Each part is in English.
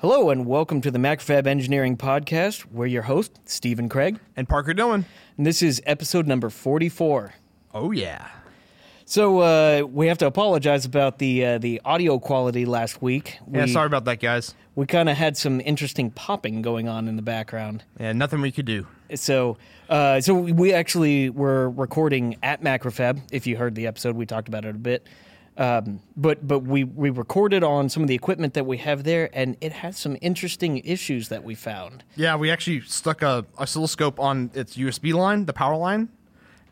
Hello and welcome to the MacroFab Engineering Podcast. We're your host, Stephen Craig, And Parker Dillon. and this is episode number 44. Oh yeah. So uh, we have to apologize about the uh, the audio quality last week. Yeah, we, sorry about that, guys. We kind of had some interesting popping going on in the background. Yeah, nothing we could do. So, uh, so we actually were recording at MacroFab. If you heard the episode, we talked about it a bit. Um, but but we we recorded on some of the equipment that we have there, and it has some interesting issues that we found. Yeah, we actually stuck a oscilloscope on its USB line, the power line,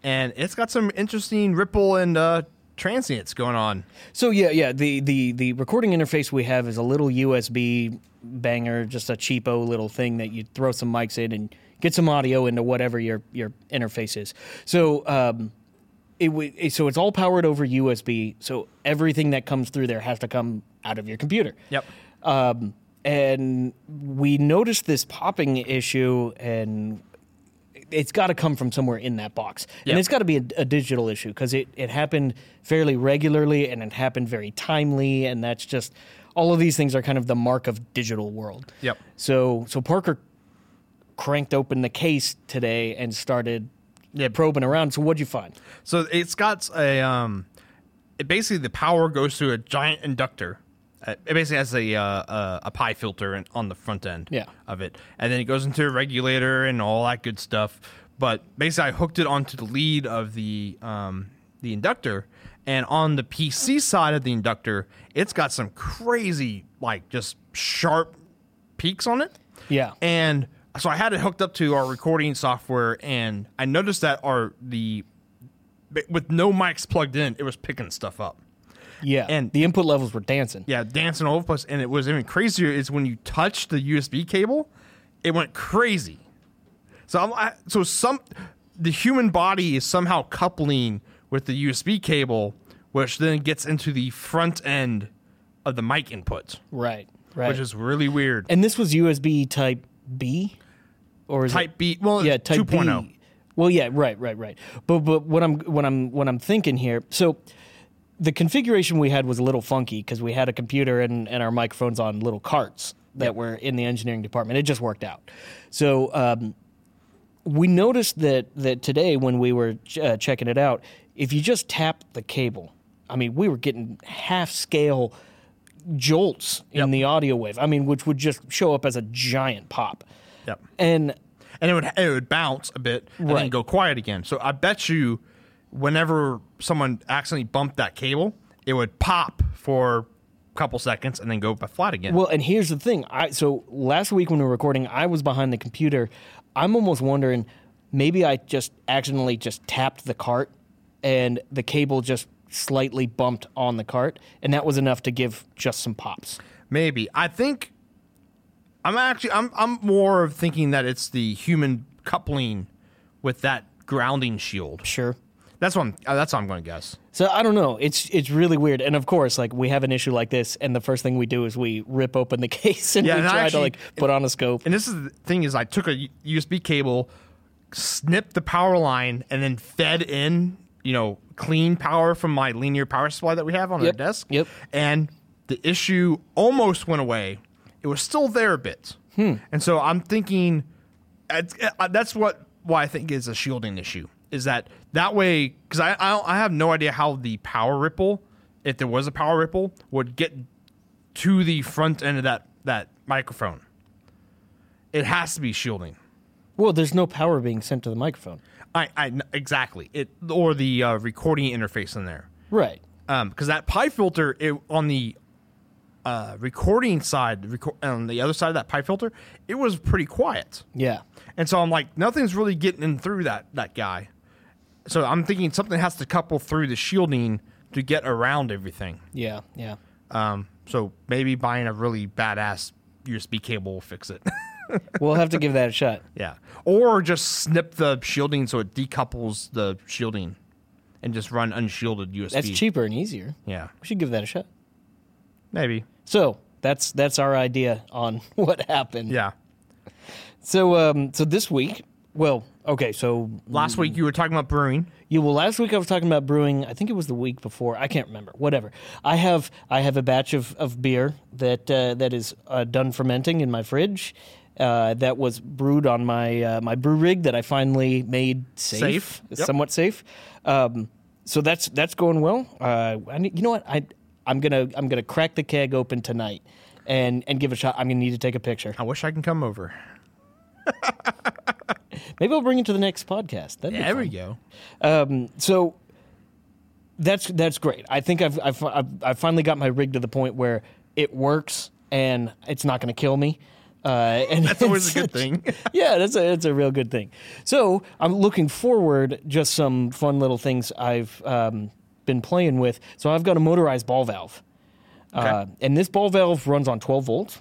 and it's got some interesting ripple and uh, transients going on. So yeah, yeah. The the the recording interface we have is a little USB banger, just a cheapo little thing that you throw some mics in and get some audio into whatever your your interface is. So um, it so it's all powered over USB. So everything that comes through there has to come out of your computer. Yep. Um, and we noticed this popping issue and it's got to come from somewhere in that box. And it's got to be a, a digital issue because it, it happened fairly regularly and it happened very timely. And that's just all of these things are kind of the mark of digital world. Yep. So, so Parker cranked open the case today and started Yeah. probing around. So, what'd you find? So it's got a um, it basically the power goes through a giant inductor. Uh, It basically has a uh, a, a pi filter on the front end Yeah. of it, and then it goes into a regulator and all that good stuff. But basically, I hooked it onto the lead of the um, the inductor, and on the PC side of the inductor, it's got some crazy like just sharp peaks on it. Yeah. And so I had it hooked up to our recording software, and I noticed that our the with no mics plugged in, it was picking stuff up. Yeah. and- the input levels were dancing. Yeah, dancing all over the place. And it was even crazier is when you touch the USB cable, it went crazy. So I'm I, so some the human body is somehow coupling with the USB cable, which then gets into the front end of the mic input, Right. Right. which is really weird. and this was USB Type B? Or is it? Type B, well, yeah, type 2.0. B. Well, yeah, right, right, right. But but what I'm what I'm what I'm thinking here. So the configuration we had was a little funky because we had a computer and, and our microphones on little carts that were in the engineering department. It just worked out. So um, we noticed that that today when we were ch- uh, checking it out, if you just tap the cable, I mean, we were getting half scale jolts in Yep. the audio wave. I mean, which would just show up as a giant pop. Yep. And and it would it would bounce a bit and then go quiet again. So I bet you, whenever someone accidentally bumped that cable, it would pop for a couple seconds and then go flat again. Well, and here's the thing. I so last week when we were recording, I was behind the computer. I'm almost wondering maybe I just accidentally just tapped the cart and the cable just slightly bumped on the cart and that was enough to give just some pops. Maybe I think I'm actually I'm I'm more of thinking that it's the human coupling with that grounding shield. Sure. That's what I'm, uh, that's what I'm going to guess. So I don't know. It's it's really weird. And of course, like we have an issue like this and the first thing we do is we rip open the case and Yeah, we and try to like put on a scope. And this is the thing is I took a USB cable, snipped the power line, and then fed in you know clean power from my linear power supply that we have on Yep, our desk. yep. And the issue almost went away. It was still there a bit. Hmm. And so I'm thinking uh, that's what why I think is a shielding issue is that that way because I, I I have no idea how the power ripple if there was a power ripple would get to the front end of that that microphone. It has to be shielding. Well, there's no power being sent to the microphone. I, I exactly it or the uh, recording interface in there Right. Um, because that pi filter it, on the uh, recording side, reco- on the other side of that pi filter, it was pretty quiet. Yeah. And so I'm like, nothing's really getting in through that that guy. So I'm thinking something has to couple through the shielding to get around everything. Yeah. Yeah. Um, so maybe buying a really badass USB cable will fix it. We'll have to give that a shot. yeah, or just snip the shielding so it decouples the shielding, and just run unshielded USB. That's cheaper and easier. Yeah, We should give that a shot. Maybe. So that's that's our idea on what happened. Yeah. So um, so this week Well, okay, so Last week you were talking about brewing. Yeah, well, last week I was talking about brewing. I think it was the week before. I can't remember. Whatever. I have I have a batch of, of beer that uh, that is uh, done fermenting in my fridge. Uh, that was brewed on my uh, my brew rig that I finally made safe, Safe. Yep. somewhat safe. Um, so that's that's going well. Uh, I you know what? I I'm gonna I'm gonna crack the keg open tonight and and give it a shot. I'm gonna need to take a picture. I wish I can come over. Maybe I'll bring it to the next podcast. That'd There we go. Um, so that's that's great. I think I've, I've I've I've finally got my rig to the point where it works and it's not going to kill me. Uh, and That's always a good thing. yeah, that's a that's a real good thing. So I'm looking forward just some fun little things I've um, been playing with. So I've got a motorized ball valve, uh, and this ball valve runs on 12 volts,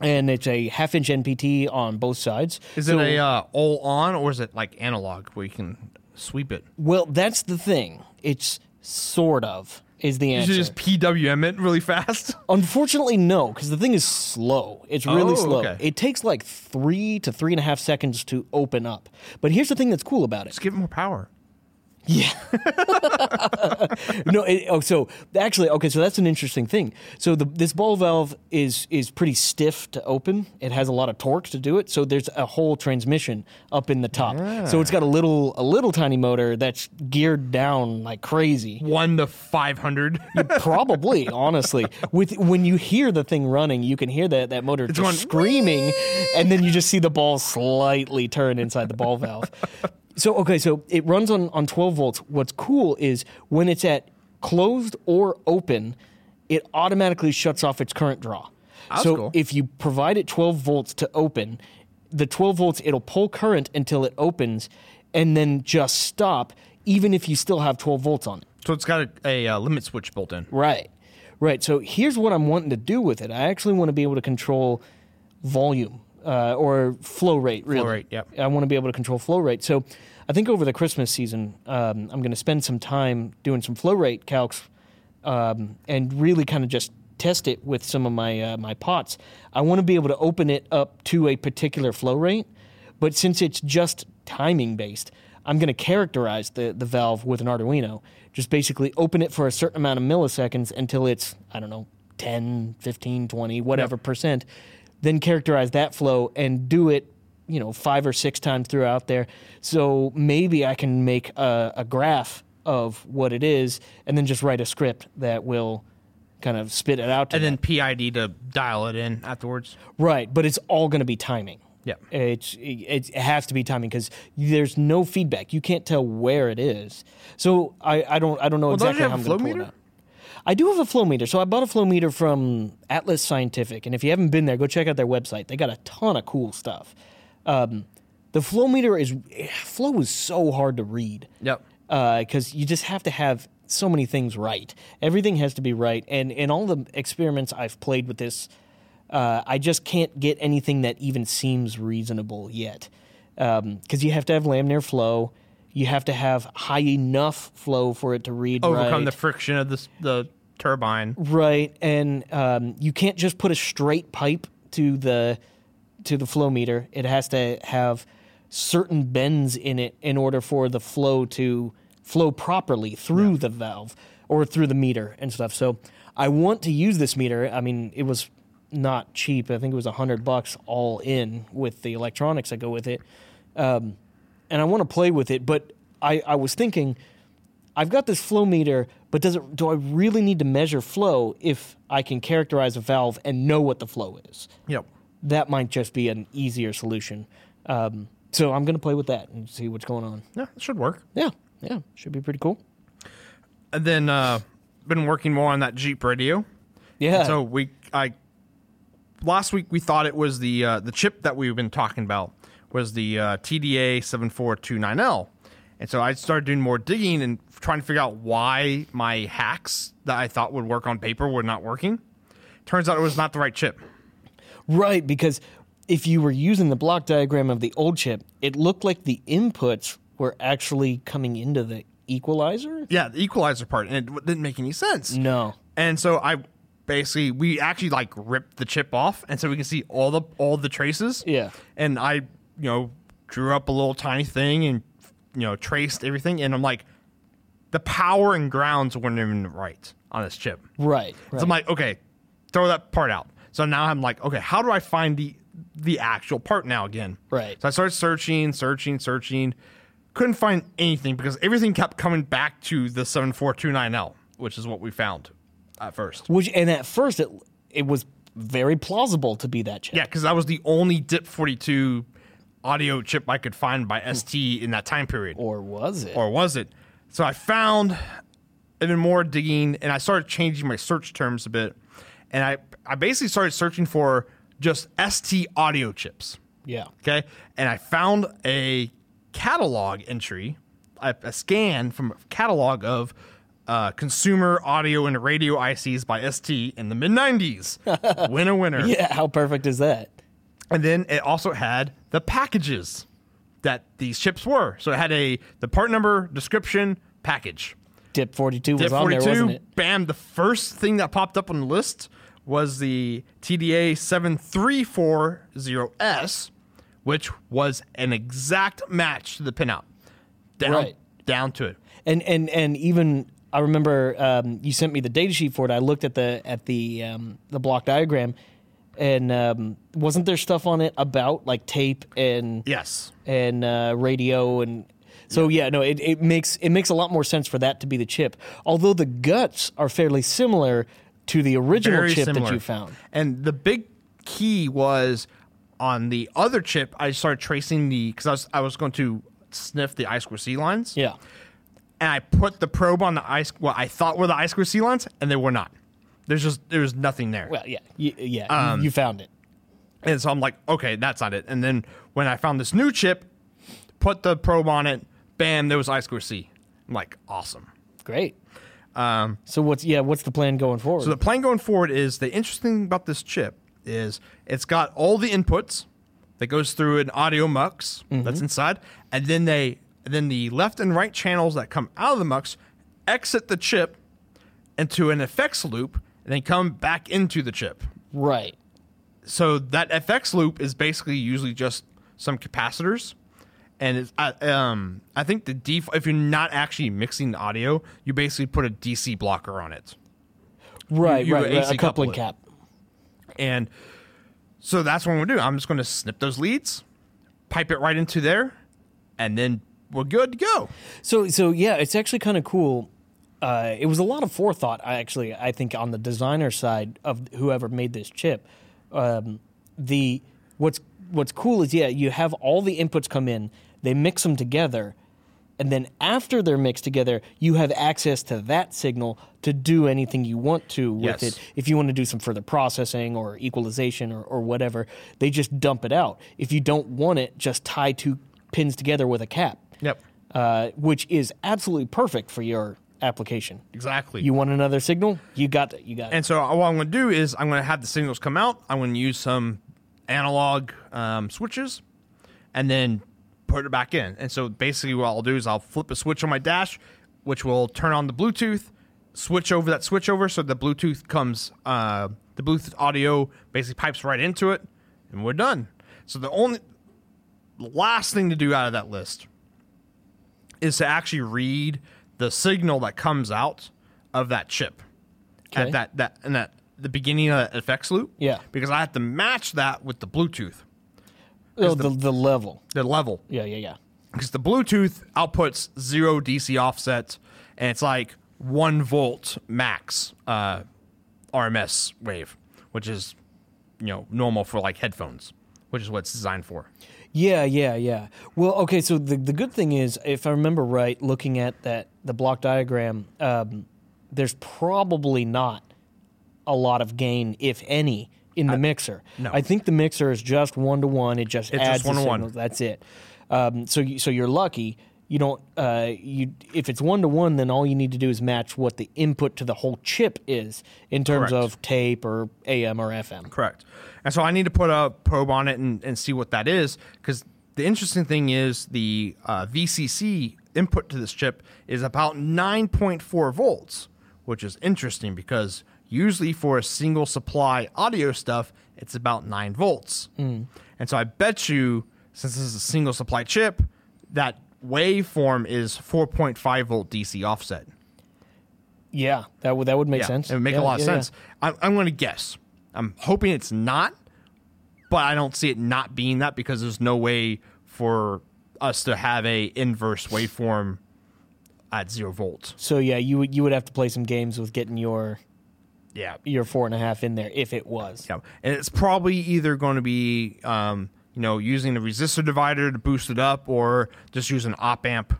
and it's a half inch NPT on both sides. Is So- it a uh, all on or is it like analog where you can sweep it? Well, that's the thing. It's sort of is the You answer. should just PWM it really fast. Unfortunately, no, because the thing is slow. It's really Oh, slow. okay. It takes like three to three and a half seconds to open up. But here's the thing that's cool about it. Just give it more power. Yeah. no. It, oh, so actually, okay. So that's an interesting thing. So the, this ball valve is is pretty stiff to open. It has a lot of torque to do it. So there's a whole transmission up in the top. So it's got a little a little tiny motor that's geared down like crazy. One to five hundred. Probably, honestly, with when you hear the thing running, you can hear that that motor just going, screaming, and then you just see the ball slightly turn inside the ball valve. So okay, so it runs on on 12 volts. What's cool is when it's at closed or open, it automatically shuts off its current draw. That's so cool. if you provide it 12 volts to open, the 12 volts it'll pull current until it opens, and then just stop, even if you still have 12 volts on it. So it's got a, a uh, limit switch built in. Right. Right. So here's what I'm wanting to do with it. I actually want to be able to control volume uh, or flow rate, really. rate, yep. I want to be able to control flow rate. So I think over the Christmas season, um, I'm going to spend some time doing some flow rate calcs um, and really kind of just test it with some of my uh, my pots. I want to be able to open it up to a particular flow rate, but since it's just timing based, I'm going to characterize the the valve with an Arduino. Just basically open it for a certain amount of milliseconds until it's I don't know 10, 15, 20, whatever percent. Then characterize that flow and do it you know five or six times throughout there. So maybe I can make a, a graph of what it is, and then just write a script that will kind of spit it out. To And them. then PID to dial it in afterwards. right, but it's all going to be timing. Yeah. It's it, it has to be timing because there's no feedback. You can't tell where it is. So I, I don't I don't know don't exactly how I'm going to pull it out. I do have a flow meter. So I bought a flow meter from Atlas Scientific, and if you haven't been there, go check out their website. They got a ton of cool stuff. Um, the flow meter is flow is so hard to read Yep. because you just have to have so many things right. Everything has to be right, and in all the experiments I've played with this, uh, I just can't get anything that even seems reasonable yet. Because you have to have laminar flow, you have to have high enough flow for it to read Overcome right. the friction of this, the turbine. Right, and um, you can't just put a straight pipe to the to the flow meter. It has to have certain bends in it in order for the flow to flow properly through the valve or through the meter and stuff. So I want to use this meter. I mean, it was not cheap. I think it was a hundred bucks all in with the electronics that go with it. Um, and I want to play with it, but I, I was thinking I've got this flow meter, but does it? Do I really need to measure flow if I can characterize a valve and know what the flow is? Yep. That might just be an easier solution. Um, so I'm going to play with that and see what's going on. Yeah, it should work. Yeah, yeah, should be pretty cool. And then uh, been working more on that Jeep radio. Yeah. So we, I, last week we thought it was the uh, the chip that we've been talking about was the uh, TDA seven four two nine L, and so I started doing more digging and trying to figure out why my hacks that I thought would work on paper were not working. Turns out it was not the right chip. right, because if you were using the block diagram of the old chip, it looked like the inputs were actually coming into the equalizer. Yeah, the equalizer part, and it didn't make any sense. No. And so I basically we actually like ripped the chip off, and so we can see all the all the traces. Yeah. And I, you know, drew up a little tiny thing and you know traced everything, and I'm like, the power and grounds weren't even right on this chip. Right. So. I'm like, okay, throw that part out. So now I'm like, okay, how do I find the the actual part now again? Right. So I started searching, searching, searching. Couldn't find anything because everything kept coming back to the 7429L, which is what we found at first. Which and at first it it was very plausible to be that chip. Yeah, because that was the only DIP 42 audio chip I could find by ST in that time period. Or was it? or was it? So I found even more digging, and I started changing my search terms a bit, and I I basically started searching for just ST audio chips. yeah. Okay, and I found a catalog entry, a, a scan from a catalog of. Uh, consumer audio and radio ICs by ST in the mid 90s. winner, winner. Yeah, how perfect is that? And then it also had the packages that these chips were. So it had a the part number, description, package. Dip 42 was Dip on there, wasn't 42, it? bam, the first thing that popped up on the list was the TDA 7340S, which was an exact match to the pinout. Down Right. down to it. And and and even I remember um, you sent me the data sheet for it. I looked at the at the um, the block diagram, and um, wasn't there stuff on it about like tape and Yes. and uh, radio and so yeah no it, it makes it makes a lot more sense for that to be the chip. Although the guts are fairly similar to the original Very chip similar. that you found. And the big key was on the other chip. I started tracing the because I was I was going to sniff the I square C lines. Yeah. and I put the probe on the ice what I thought were the I square C lines, and they were not. There's just there was nothing there. Well, yeah, y- yeah. Um, you, you found it. And so I'm like, okay, that's not it. And then when I found this new chip, put the probe on it, bam, there was I square C. I'm like, awesome. Great. Um, so what's yeah? What's the plan going forward? So the plan going forward is the interesting thing about this chip is it's got all the inputs that goes through an audio mux that's inside, and then they then the left and right channels that come out of the mux exit the chip into an effects loop and then come back into the chip. right. So that FX loop is basically usually just some capacitors. And it's, I, um, I think the default, if you're not actually mixing the audio, you basically put a DC blocker on it. Right, you right, right. AC A coupling cap. And so that's what I'm gonna do. I'm just gonna snip those leads, pipe it right into there, and then we're good to go. So, so yeah, it's actually kind of cool. Uh, it was a lot of forethought, I actually, I think, on the designer side of whoever made this chip. Um, the what's what's cool is yeah, you have all the inputs come in, they mix them together, and then after they're mixed together, you have access to that signal to do anything you want to with Yes. it. If you want to do some further processing or equalization or, or whatever, they just dump it out. If you don't want it, just tie two pins together with a cap Yep, uh, which is absolutely perfect for your application. exactly. You want another signal? You got it. You got it. and so what I'm gonna do is I'm gonna have the signals come out. I'm gonna use some analog um, switches, and then put it back in. And so basically, what I'll do is I'll flip a switch on my dash, which will turn on the Bluetooth. Switch over that switch over so the Bluetooth comes, uh, the Bluetooth audio basically pipes right into it, and we're done. So the only last thing to do out of that list is to actually read the signal that comes out of that chip Okay. at that that and that the beginning of that effects loop. Yeah. because I have to match that with the Bluetooth, oh, the, the level. the level Yeah, yeah, yeah. because the Bluetooth outputs zero DC offset, and it's like one volt max uh, RMS wave, which is you know normal for like headphones, which is what it's designed for. Yeah, yeah, yeah. Well, okay. So the the good thing is, if I remember right, looking at that the block diagram, um, there's probably not a lot of gain, if any, in the mixer. no. I think the mixer is just one to one. It just It's adds just one-to-one. That's it. Um, so you, so you're lucky. You don't. Uh, you if it's one to one, then all you need to do is match what the input to the whole chip is in terms Correct. of tape or AM or FM. Correct. And so I need to put a probe on it and, and see what that is because the interesting thing is the uh, VCC input to this chip is about 9.4 volts, which is interesting because usually for a single supply audio stuff, it's about 9 volts. And so I bet you since this is a single supply chip, that waveform is 4.5 volt DC offset. Yeah, that would that would make Yeah, sense. It would make Yeah, a lot of yeah, sense. I'm, I'm going to guess. I'm hoping it's not, but I don't see it not being that because there's no way for us to have a inverse waveform at zero volts. So yeah, you would you would have to play some games with getting your Yeah. your four and a half in there if it was. Yeah. And it's probably either going to be, um, you know, using the resistor divider to boost it up or just use an op amp.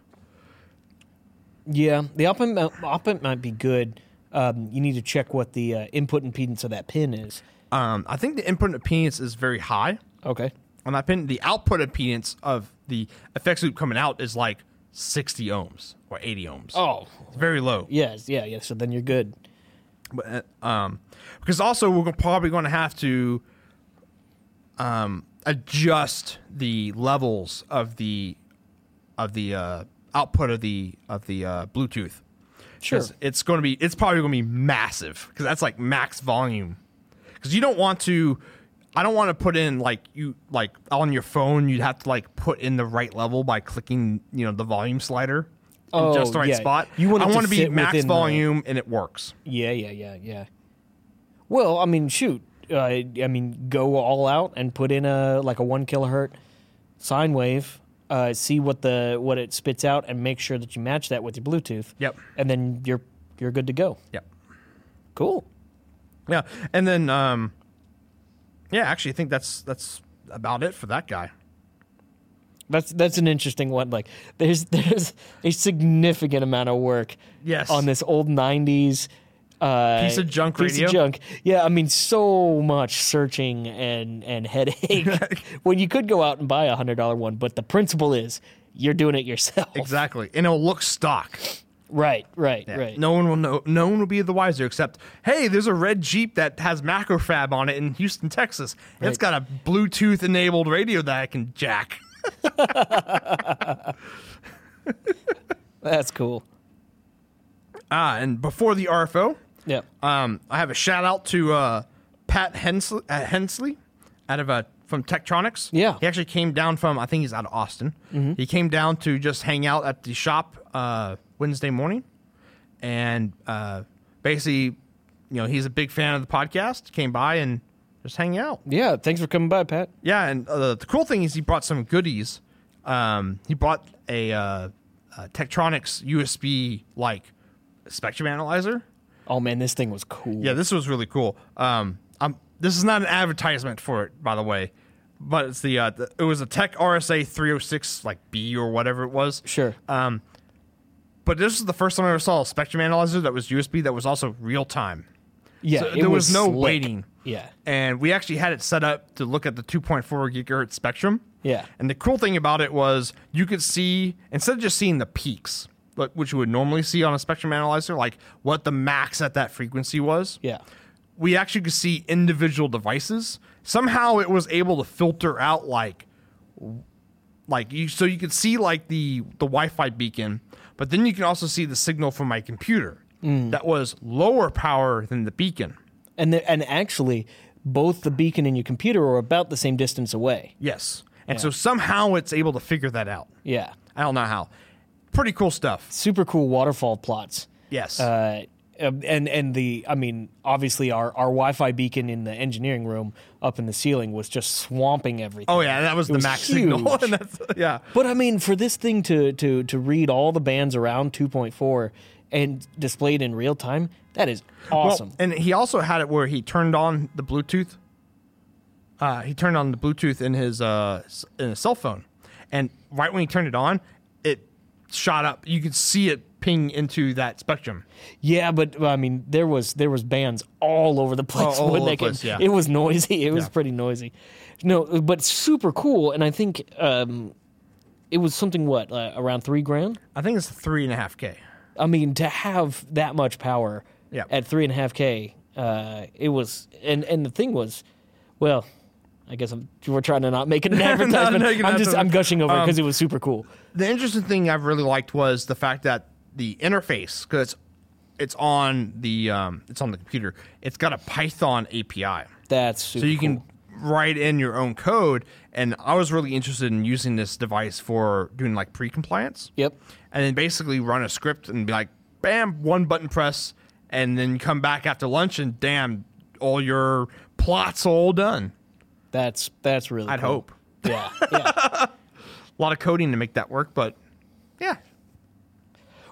Yeah, the op amp, op amp might be good. Um, you need to check what the uh, input impedance of that pin is. Um, I think the input impedance is very high Okay. on that pin. The output impedance of the effects loop coming out is like 60 ohms or 80 ohms. Oh, It's very low. yes, yeah, yeah. So then you're good. But, uh, um, because also we're probably going to have to um, adjust the levels of the of the uh, output of the of the uh, Bluetooth. Sure. It's going to be it's probably going to be massive because that's like max volume. Because you don't want to. I don't want to put in like you like on your phone. You'd have to like put in the right level by clicking you know the volume slider in Oh, just the right yeah. spot. You want I want to be max within the- volume and it works. Yeah, yeah, yeah, yeah. Well, I mean, shoot. Uh, I mean, go all out and put in a like a one kilohertz sine wave. Uh, see what the what it spits out, and make sure that you match that with your Bluetooth. Yep. And then you're you're good to go. Yep. Cool. Yeah, and then um, yeah, actually, I think that's that's about it for that guy. That's that's an interesting one. Like, there's there's a significant amount of work. Yes. On this old '90s uh, Piece of junk piece radio? Of junk. Yeah, I mean, so much searching and and headache when you could go out and buy a hundred dollar one. But the principle is, you're doing it yourself. Exactly, and it'll look stock. Right. Right. Yeah. Right. No one will know. No one will be the wiser. Except, hey, there's a red Jeep that has macrofab on it in Houston, Texas. And It's got a Bluetooth enabled radio that I can jack. That's cool. Ah, and before the RFO, Yeah. um, I have a shout out to uh, Pat Hensley, uh, Hensley out of uh, from Tektronix. Yeah. he actually came down from I think he's out of Austin. He came down to just hang out at the shop uh, Wednesday morning, and uh, basically, you know, he's a big fan of the podcast. Came by and just hang out. Yeah. Thanks for coming by, Pat. Yeah, and uh, the cool thing is he brought some goodies. Um, he brought a, uh, a Tektronix USB like spectrum analyzer. Oh man, this thing was cool. Yeah, this was really cool. Um, I'm, this is not an advertisement for it, by the way, but it's the, uh, the it was a Tek RSA 306 like B or whatever it was. Sure. Um, but this is the first time I ever saw a spectrum analyzer that was USB that was also real time. yeah. so there was no slick. waiting. Yeah. And we actually had it set up to look at the 2.4 gigahertz spectrum. Yeah. And the cool thing about it was you could see instead of just seeing the peaks, like which you would normally see on a spectrum analyzer, like what the max at that frequency was. Yeah. We actually could see individual devices. Somehow it was able to filter out like like you so you could see like the the Wi-Fi beacon, but then you can also see the signal from my computer mm. that was lower power than the beacon. And the, and actually, both the beacon and your computer are about the same distance away. Yes. And so somehow it's able to figure that out. Yeah. I don't know how. Pretty cool stuff. Super cool waterfall plots. Yes. Uh, um, and and the I mean obviously our, our Wi-Fi beacon in the engineering room up in the ceiling was just swamping everything. oh yeah, that was the was max signal. huge. and that's, yeah. But I mean for this thing to to to read all the bands around 2.4 and displayed in real time, that is awesome. Well, and he also had it where he turned on the Bluetooth. Uh, he turned on the Bluetooth in his uh, in his cell phone, and right when he turned it on, it shot up. You could see it ping into that spectrum. yeah, but I mean there was there was bands all over the place all when over the place, yeah. It was noisy. It was Yeah. pretty noisy. No, but super cool and I think um it was something what uh, around 3 grand? I think it's three and a half k. I mean, to have that much power Yeah. at three and a half k, uh, it was, and and the thing was, well, I guess I'm, we're trying to not make it an advertisement. make I'm just I'm gushing over it Um, because it was super cool. The interesting thing I've really liked was the fact that the interface, because it's on the um, it's on the computer, it's got a Python API. That's super So you cool. can write in your own code. And I was really interested in using this device for doing like pre-compliance. Yep. And then basically run a script and be like, bam, one button press, and then come back after lunch and damn, all your plots all done. That's that's really. I'd cool. hope. Yeah. Yeah. A lot of coding to make that work, but yeah.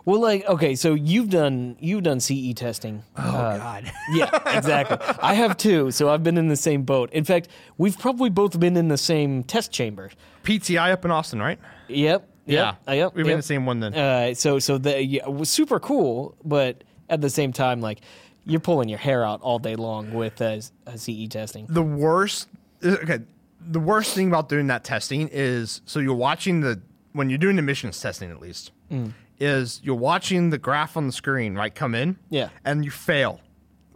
well, like okay, so you've done you've done CE testing. Oh God. yeah, exactly. I have too, so I've been in the same boat. In fact, we've probably both been in the same test chamber. PTI up in Austin, right? Yep. Yep. uh, yep. We've been yep. the same one then. Uh, so so the yeah, it was super cool, but at the same time, like you're pulling your hair out all day long with uh, uh, CE testing. the worst okay the worst thing about doing that testing is so you're watching the when you're doing the missions testing at least Mm. is you're watching the graph on the screen right come in Yeah. and you fail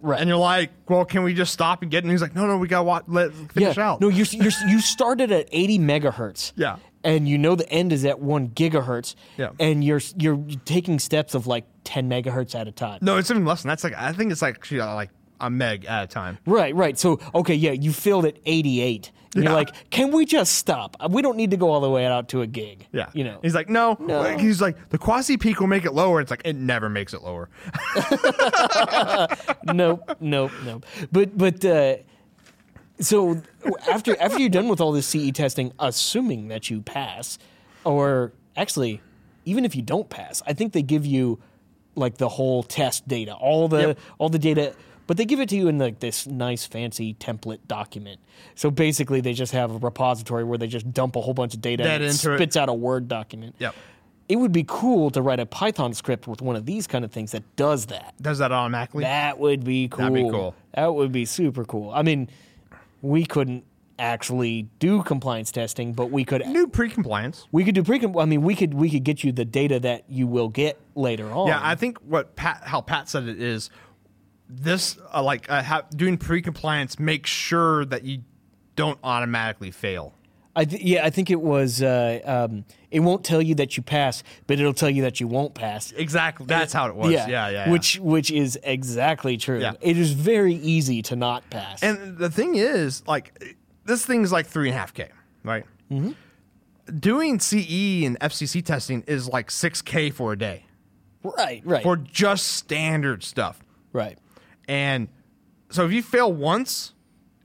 Right. and you're like well can we just stop and get and he's like no no we gotta watch, let finish yeah. out No, you you you started at 80 megahertz. Yeah. And you know the end is at one gigahertz. Yeah. And you're you're taking steps of like 10 megahertz at a time. no it's even less than that's like i think it's like actually uh, like a meg at a time Right, right. So, okay, yeah, you filled at 88. And You're like, can we just stop? We don't need to go all the way out to a gig. yeah You know. he's like no. No. he's like the quasi peak will make it lower it's like it never makes it lower nope, nope, nope. But but uh, so after after you're done with all this CE testing, assuming that you pass, or actually, even if you don't pass, I think they give you like the whole test data, all the Yep. all the data. But they give it to you in like this nice fancy template document. So basically, they just have a repository where they just dump a whole bunch of data Data and it spits out a Word document. Yep. It would be cool to write a Python script with one of these kind of things that does that. does that automatically That would be cool. That'd be cool. That would be super cool. I mean, we couldn't actually do compliance testing, but we could new pre-compliance we could do pre. I mean, we could we could get you the data that you will get later on. Yeah, I think what Pat, how Pat said it is this, uh, like uh, ha- doing pre-compliance makes sure that you don't automatically fail. I th- yeah, I think it was. Uh, um, it won't tell you that you pass, but it'll tell you that you won't pass. Exactly, that's how it was. Yeah, yeah, yeah. Which which is exactly true. Yeah. It is very easy to not pass. and the thing is, like, this thing's like three and a half k, right? Mm-hmm. Doing CE and FCC testing is like six k for a day right, right, for just standard stuff. right. And so if you fail once,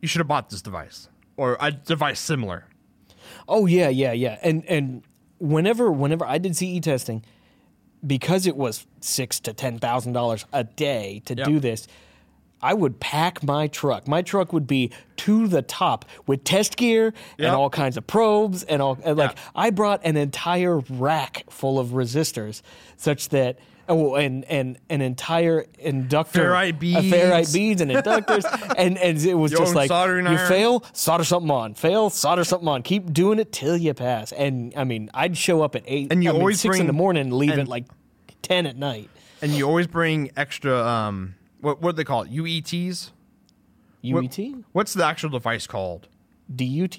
you should have bought this device or a device similar. Oh yeah, yeah, yeah. And and whenever whenever I did CE testing, because it was six to ten thousand dollars a day to Yep. do this, I would pack my truck. My truck would be to the top with test gear and all kinds of probes and all. And like Yeah. I brought an entire rack full of resistors, such that. Oh, and and an entire inductor, Ferrite uh, beads. ferrite beads, and inductors, and and it was Your just like soldering you iron. fail, solder something on. Fail, solder something on. Keep doing it till you pass. And I mean, I'd show up at eight, And you I mean, always six in the morning and leave and- at like ten at night. And you always bring extra, um, what, what do they call it? UETs? What- UET, What's the actual device called? DUT,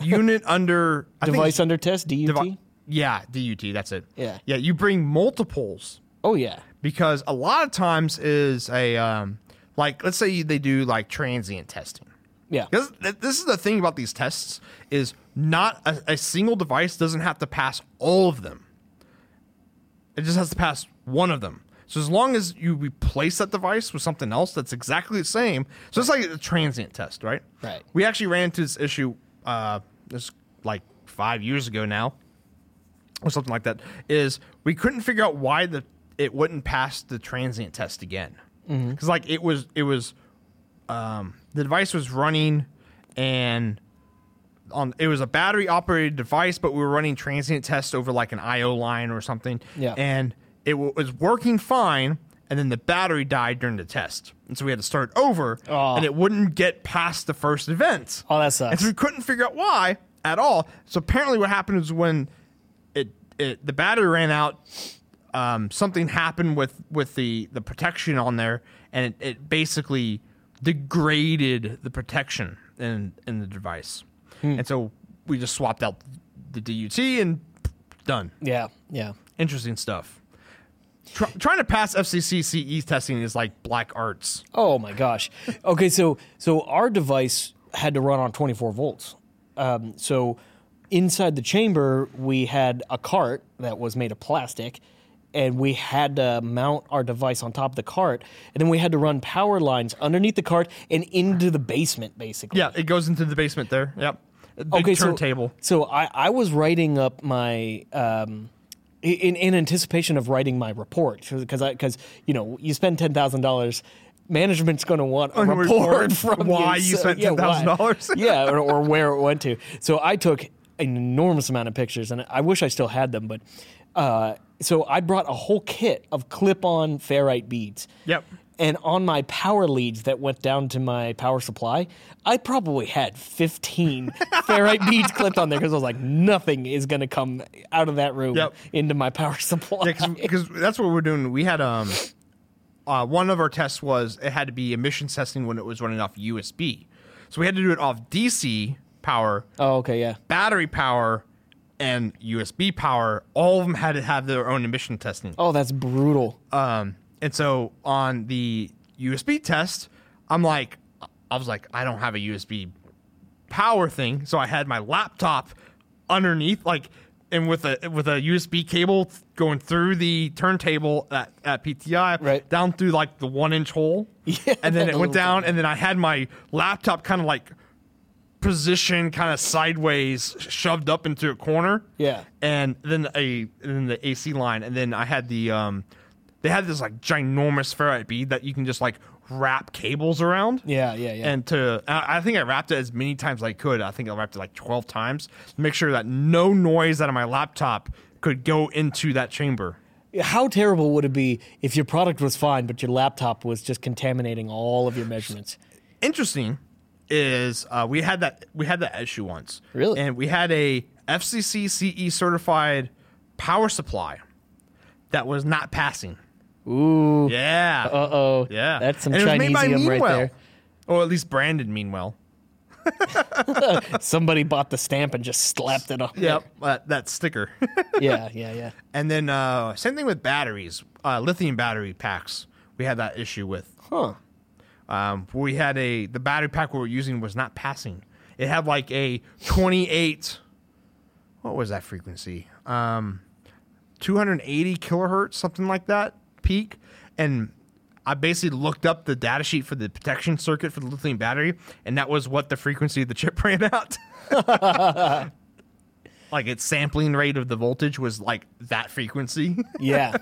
Unit under device under test, DUT. devi- yeah, DUT. That's it. Yeah. yeah. You bring multiples oh yeah, because a lot of times is a um, like let's say they do like transient testing. yeah, Because th- this is the thing about these tests is not a, a single device doesn't have to pass all of them. It just has to pass one of them. So as long as you replace that device with something else that's exactly the same, so it's like a transient test, right? Right. We actually ran into this issue uh, this like five years ago now, or something like that. Is we couldn't figure out why the it wouldn't pass the transient test again because like it was it was um, the device was running and on it was a battery operated device but we were running transient tests over like an io line or something Yeah. and it w- was working fine and then the battery died during the test and so we had to start over Aw. and it wouldn't get past the first event Oh, that sucks. and so we couldn't figure out why at all so apparently what happened is when it, it the battery ran out um, something happened with with the the protection on there, and it, it basically degraded the protection in in the device, Hmm. and so we just swapped out the DUT and done. yeah, yeah. Interesting stuff. Try, trying to pass FCC CE testing is like black arts. Oh my gosh. Okay, so so our device had to run on 24 volts. Um, so inside the chamber, we had a cart that was made of plastic, and we had to mount our device on top of the cart, and then we had to run power lines underneath the cart and into the basement, basically. Yeah, it goes into the basement there. Yep. Big okay, so- turntable. So, I, I was writing up my um, in in anticipation of writing my report because because you know you spend ten thousand dollars. Management's going to want a report, from why you, you spent yeah, $10,000. yeah, or, or where it went to. So I took an enormous amount of pictures, and I wish I still had them. But uh, so I brought a whole kit of clip-on ferrite beads. Yep. And on my power leads that went down to my power supply, I probably had 15 ferrite beads clipped on there because I was like, nothing is going to come out of that room Yep. into my power supply. Yeah, because that's what we're doing. We had um, uh, one of our tests was it had to be emissions testing when it was running off USB, so we had to do it off DC power, oh, okay, yeah. battery power, and USB power. All of them had to have their own emission testing. Oh, that's brutal. Um, and so on the USB test, I'm like, I was like, I don't have a USB power thing, so I had my laptop underneath, like, and with a with a USB cable going through the turntable at, at PTI, Right. down through like the one inch hole, Yeah, and then it went little down, and then I had my laptop kind of like positioned kind of sideways, shoved up into a corner, Yeah. and then a and then the AC line, and then I had the um, they had this like ginormous ferrite bead that you can just like wrap cables around. Yeah, yeah, yeah. And to, I I think I wrapped it as many times as I could. I think I wrapped it like twelve times to make sure that no noise out of my laptop could go into that chamber. How terrible would it be if your product was fine, but your laptop was just contaminating all of your measurements? Interesting is uh, we had that we had that issue once. Really? And we had a FCC CE certified power supply that was not passing. Ooh. Yeah. Uh oh. Yeah, That's some And it was made by Chinesium right there. or at least branded Meanwell. Somebody bought the stamp and just slapped it on. Yep, that, that sticker. Yeah, yeah, yeah. and then uh, same thing with batteries, uh, lithium battery packs. We had that issue with. Huh. Um, we had a the battery pack we were using was not passing. It had like a 28. What was that frequency? Um, 280 kilohertz, something like that peak, and I basically looked up the data sheet for the protection circuit for the lithium battery, and that was what the frequency of the chip ran out. like its sampling rate of the voltage was like that frequency. Yeah.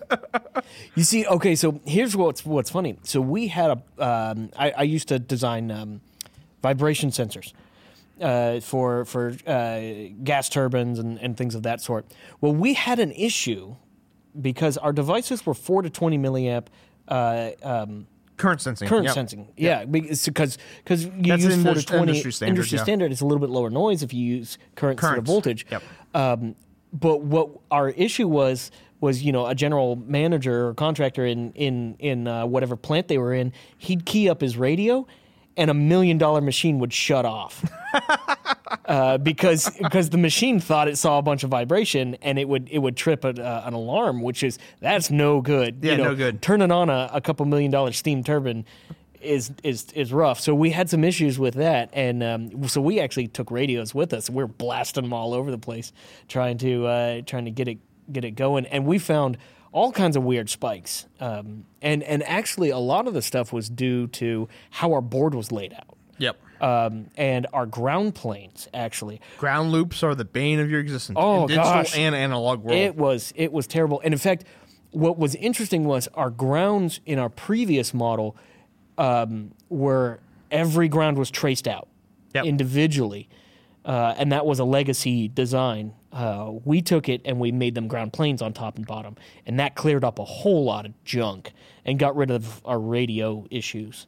you see, okay, so here's what's what's funny. So we had a, um, I, I used to design um, vibration sensors uh, for for uh, gas turbines and, and things of that sort. Well, we had an issue because our devices were four to twenty milliamp. Uh, um, Current sensing. current Yep. sensing. Yeah, because because you That's use four to indus- twenty industry standard, yeah. standard. It's a little bit lower noise if you use current instead of Currents. voltage. Yep. Um, but what our issue was was you know a general manager or contractor in in in uh, whatever plant they were in, he'd key up his radio, and a million dollar machine would shut off. Uh, because because the machine thought it saw a bunch of vibration and it would it would trip a, uh, an alarm, which is that's no good. Yeah, you know, no good. Turning on a, a couple million dollar steam turbine is is is rough. So we had some issues with that, and um, so we actually took radios with us. We are blasting them all over the place, trying to uh, trying to get it get it going, and we found all kinds of weird spikes. Um, and and actually, a lot of the stuff was due to how our board was laid out Yep. um, and our ground planes actually. Ground loops are the bane of your existence. Oh, in digital gosh. and analog world. It was it was terrible. And in fact, what was interesting was our grounds in our previous model um, were every ground was traced out Yep. individually, uh, and that was a legacy design. Uh, we took it and we made them ground planes on top and bottom, and that cleared up a whole lot of junk and got rid of our radio issues,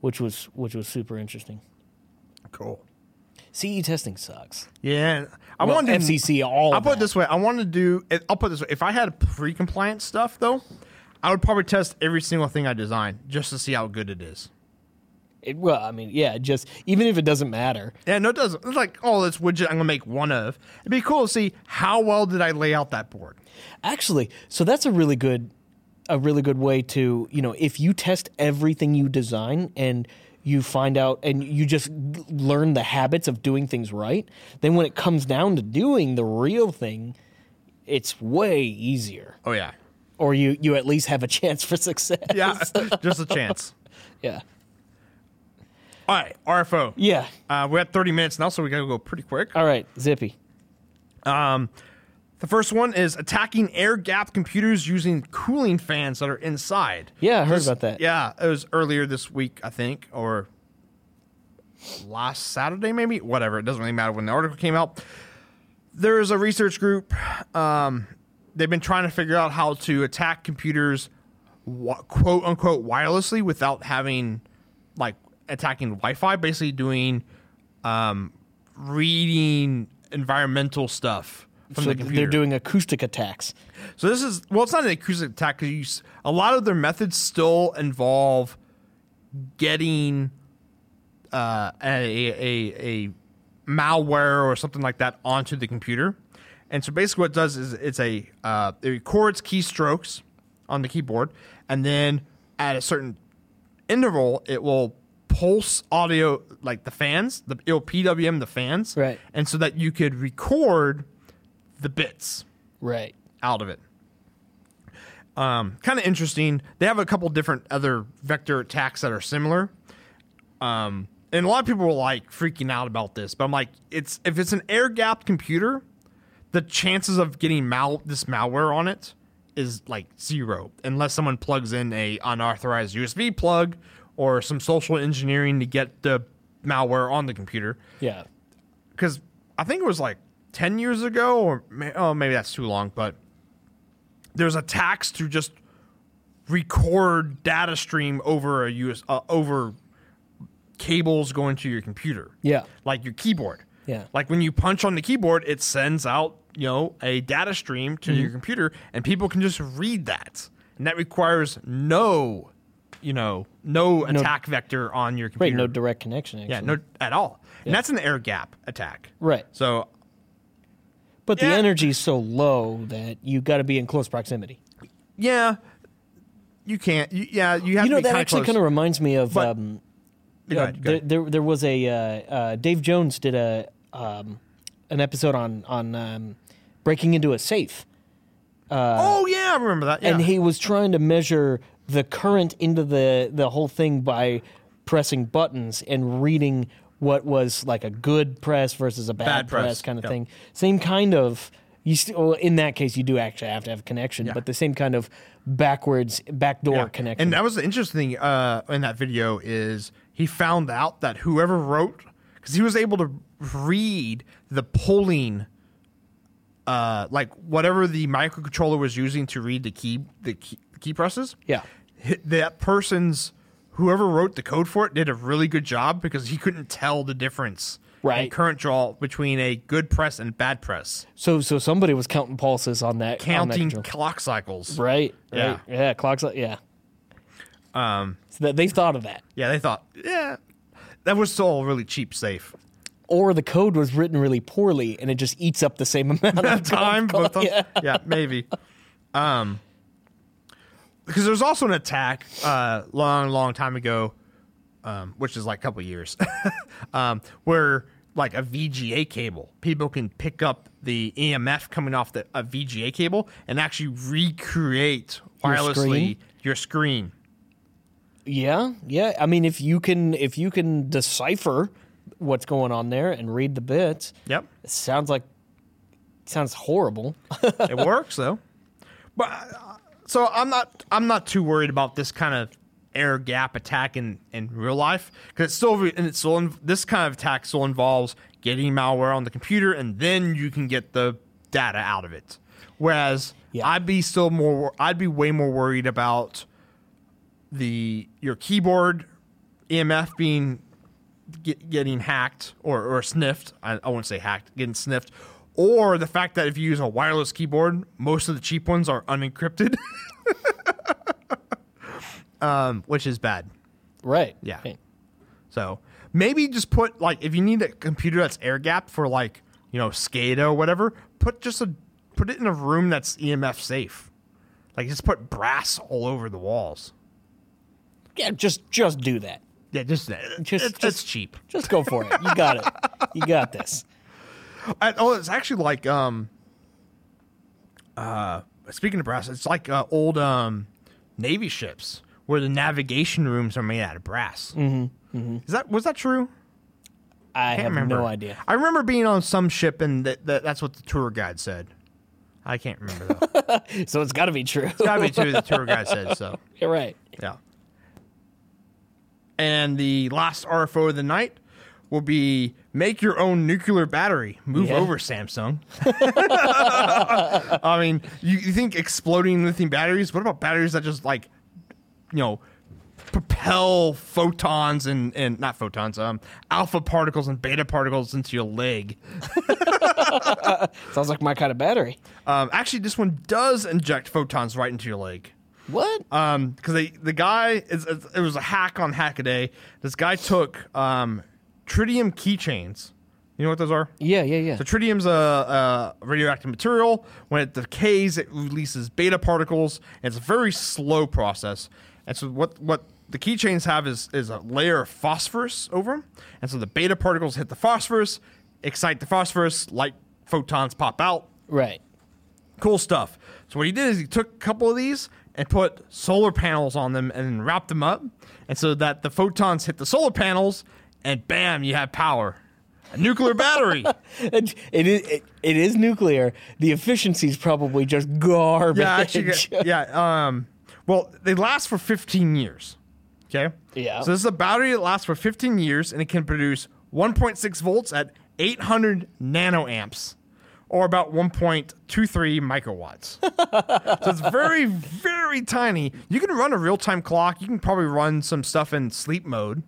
which was which was super interesting. cool. CE testing sucks. Yeah, I Well, wanted to FCC all. I'll put it this way. I want to do. I'll put it this way. If I had pre-compliant stuff, though, I would probably test every single thing I design just to see how good it is. It, well, I mean, yeah, just even if it doesn't matter. Yeah, no, it doesn't. It's like, oh, this widget I'm gonna make one of. It'd be cool to see how well did I lay out that board. Actually, so that's a really good, a really good way to you know if you test everything you design and you find out and you just learn the habits of doing things right. Then when it comes down to doing the real thing, it's way easier. Oh yeah, Or you you at least have a chance for success. yeah, just a chance. yeah. All right, RFO. Yeah. Uh, we're at 30 minutes now, so we gotta go pretty quick. All right, Zippy. The first one is attacking air gap computers using cooling fans that are inside. Yeah, I heard This- about that. Yeah, it was earlier this week, I think, or last Saturday, maybe. Whatever. It doesn't really matter when the article came out. There is a research group. Um, they've been trying to figure out how to attack computers, wa- quote unquote, wirelessly without having, attacking Wi-Fi. Basically, doing, um, reading environmental stuff from So the computer. they're doing acoustic attacks. So this is well, it's not an acoustic attack because a lot of their methods still involve getting uh, a, a a malware or something like that onto the computer. And so basically, what it does is it's a uh, it records keystrokes on the keyboard, and then at a certain interval, it will pulse audio like the fans. The it'll PWM the fans, Right. And so that you could record the bits Right. out of it. Um, kind of interesting. They have a couple different other vector attacks that are similar. Um, and a lot of people were like freaking out about this, but I'm like, it's if it's an air gapped computer, the chances of getting mal this malware on it is like zero, unless someone plugs in a unauthorized USB plug or some social engineering to get the malware on the computer Yeah. because I think it was like 10 years ago, or may, oh, maybe that's too long, but there's attacks to just record data stream over a US, uh, over cables going to your computer. Yeah. Like your keyboard. Yeah. Like when you punch on the keyboard, it sends out, you know, a data stream to Mm-hmm. your computer and people can just read that. And that requires no, you know, no, attack vector on your computer. Right. No direct connection. Actually. Yeah, no at all. Yeah. And that's an air gap attack. Right. So But the Yeah. energy is so low that you've got to be in close proximity. yeah, you can't. You, yeah, you have You know that actually kind of reminds me of. But- um, uh, ahead, there, there there was a uh, uh, Dave Jones did a um, an episode on on um, breaking into a safe, oh yeah, I remember that. Yeah. and he was trying to measure the current into the the whole thing by pressing buttons and reading what was like a good press versus a bad, Bad press, press, kind of yep. thing. Same kind of. You st- well, in that case, you do actually have to have a connection, Yeah. but the same kind of backwards backdoor Yeah. connection. And that was the interesting thing uh, in that video is he found out that whoever wrote because he was able to read the polling, uh, like whatever the microcontroller was using to read the key the key, key presses. yeah, that person's whoever wrote the code for it did a really good job because he couldn't tell the difference in Right. current draw between a good press and bad press So so somebody was counting pulses on that on that counting clock cycles right? Yeah. Right. Yeah. Clocks. Yeah. Um. So that they thought of that, yeah they thought yeah that was still really cheap safe or the code was written really poorly and it just eats up the same amount of time both yeah. yeah maybe um because there's also an attack uh long long time ago um which is like a couple years um where like a VGA cable people can pick up the EMF coming off the a VGA cable and actually recreate Your wirelessly screen? your screen Yeah. Yeah. I mean, if you can if you can decipher what's going on there and read the bits, yep it sounds like sounds horrible. it works though. But uh, so I'm not I'm not too worried about this kind of air gap attack in, in real life because it's still and it's still this kind of attack still involves getting malware on the computer and then you can get the data out of it. Whereas Yeah. I'd be still more I'd be way more worried about the your keyboard EMF being get, getting hacked or, or sniffed. I, I won't say hacked, getting sniffed. Or the fact that if you use a wireless keyboard, most of the cheap ones are unencrypted, um, which is bad. right. Yeah. Right. So maybe just put like if you need a computer that's air gapped for like you know SCADA or whatever, put just a put it in a room that's EMF safe. Like just put brass all over the walls. Yeah. Just just do that. Yeah, just, Just- just it's, just- it's cheap. Just go for it. You got it. You got this. I, oh, it's actually like um. Uh, speaking of brass, it's like uh, old um, navy ships where the navigation rooms are made out of brass. Mm-hmm. Mm-hmm. Is that was that true? I can't have remember. no idea. I remember being on some ship and that, that that's what the tour guide said. I can't remember though. So it's got to be true. It's gotta be true. The tour guide said so. You're right. Yeah. And the last RFO of the night will be make your own nuclear battery. Move Yeah. over, Samsung. I mean, you, you think exploding lithium batteries? What about batteries that just like, you know, propel photons and, and not photons, um, alpha particles and beta particles into your leg? Sounds like my kind of battery. Um, actually, this one does inject photons right into your leg. What? um because they the guy it's, it was a hack on hackaday this guy took um tritium keychains you know what those are yeah, yeah, yeah. so tritium's a, a radioactive material when it decays it releases beta particles and it's a very slow process and so what what the keychains have is is a layer of phosphorus over them and so the beta particles hit the phosphorus excite the phosphorus light photons pop out Right. cool stuff. So what he did is he took a couple of these and put solar panels on them and wrap them up, and so that the photons hit the solar panels, and bam, you have power. A nuclear battery. It, it is it, it is nuclear. The efficiency is probably just garbage. yeah, actually, yeah. Um, well, they last for 15 years. Okay. Yeah. So this is a battery that lasts for 15 years, and it can produce 1.6 volts at 800 nanoamps, or about 1.23 microwatts. so it's very, very tiny. You can run a real time clock. You can probably run some stuff in sleep mode,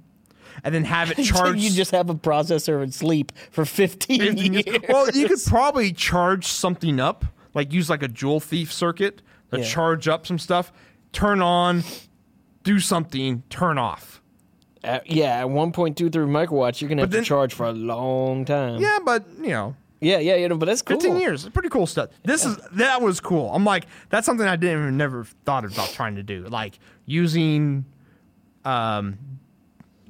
and then have it charged. you just have a processor in sleep for 15 15 years. years. Well, you could probably charge something up, like use like a joule thief circuit to Yeah. charge up some stuff, turn on, do something, turn off. Uh, yeah, at 1.23 microwatts, you're gonna have then- to charge for a long time. Yeah, but you know, yeah, yeah, you know, but that's cool. 15 years, pretty cool stuff. This is that was cool. I'm like, that's something I didn't even never thought about trying to do, like using um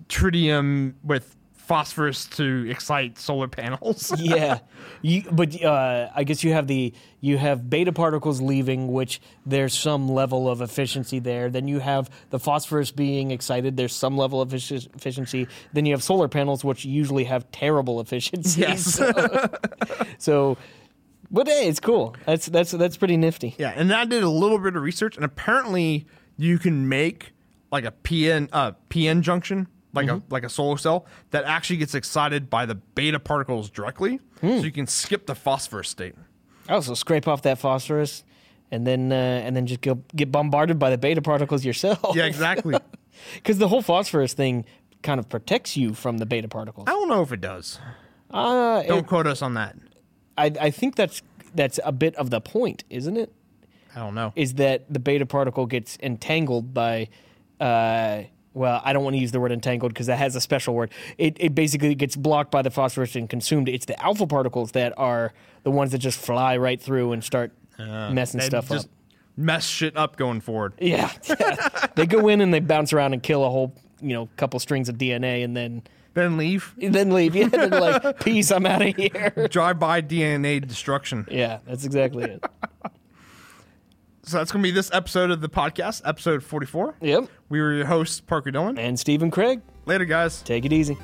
tritium with phosphorus to excite solar panels. yeah, you, but uh, I guess you have the you have beta particles leaving, which there's some level of efficiency there. Then you have the phosphorus being excited. There's some level of efficiency. Then you have solar panels, which usually have terrible efficiency. Yes. So, so, but hey, it's cool. That's that's that's pretty nifty. Yeah, and I did a little bit of research, and apparently you can make like a PN uh, PN junction, like a like a solar cell that actually gets excited by the beta particles directly, so you can skip the phosphorus state. Oh, so scrape off that phosphorus, and then uh, and then just go, get bombarded by the beta particles yourself. Yeah, exactly. Because the whole phosphorus thing kind of protects you from the beta particles. I don't know if it does. Uh, Don't quote us on that. I, I think that's that's a bit of the point, isn't it? I don't know. Is that the beta particle gets entangled by, uh, well, I don't want to use the word entangled because that has a special word. It, it basically gets blocked by the phosphorus and consumed. It's the alpha particles that are the ones that just fly right through and start uh, messing They stuff just up. mess shit up going forward. Yeah, they go in and they bounce around and kill a whole, you know, couple strings of DNA and then Then leave. then leave. Yeah, they're like, peace, I'm out of here. Drive by DNA destruction. Yeah, that's exactly it. So that's gonna be this episode of the podcast, episode forty four. Yep. We were your hosts, Parker Dillon. And Stephen Craig, Later, guys. take it easy.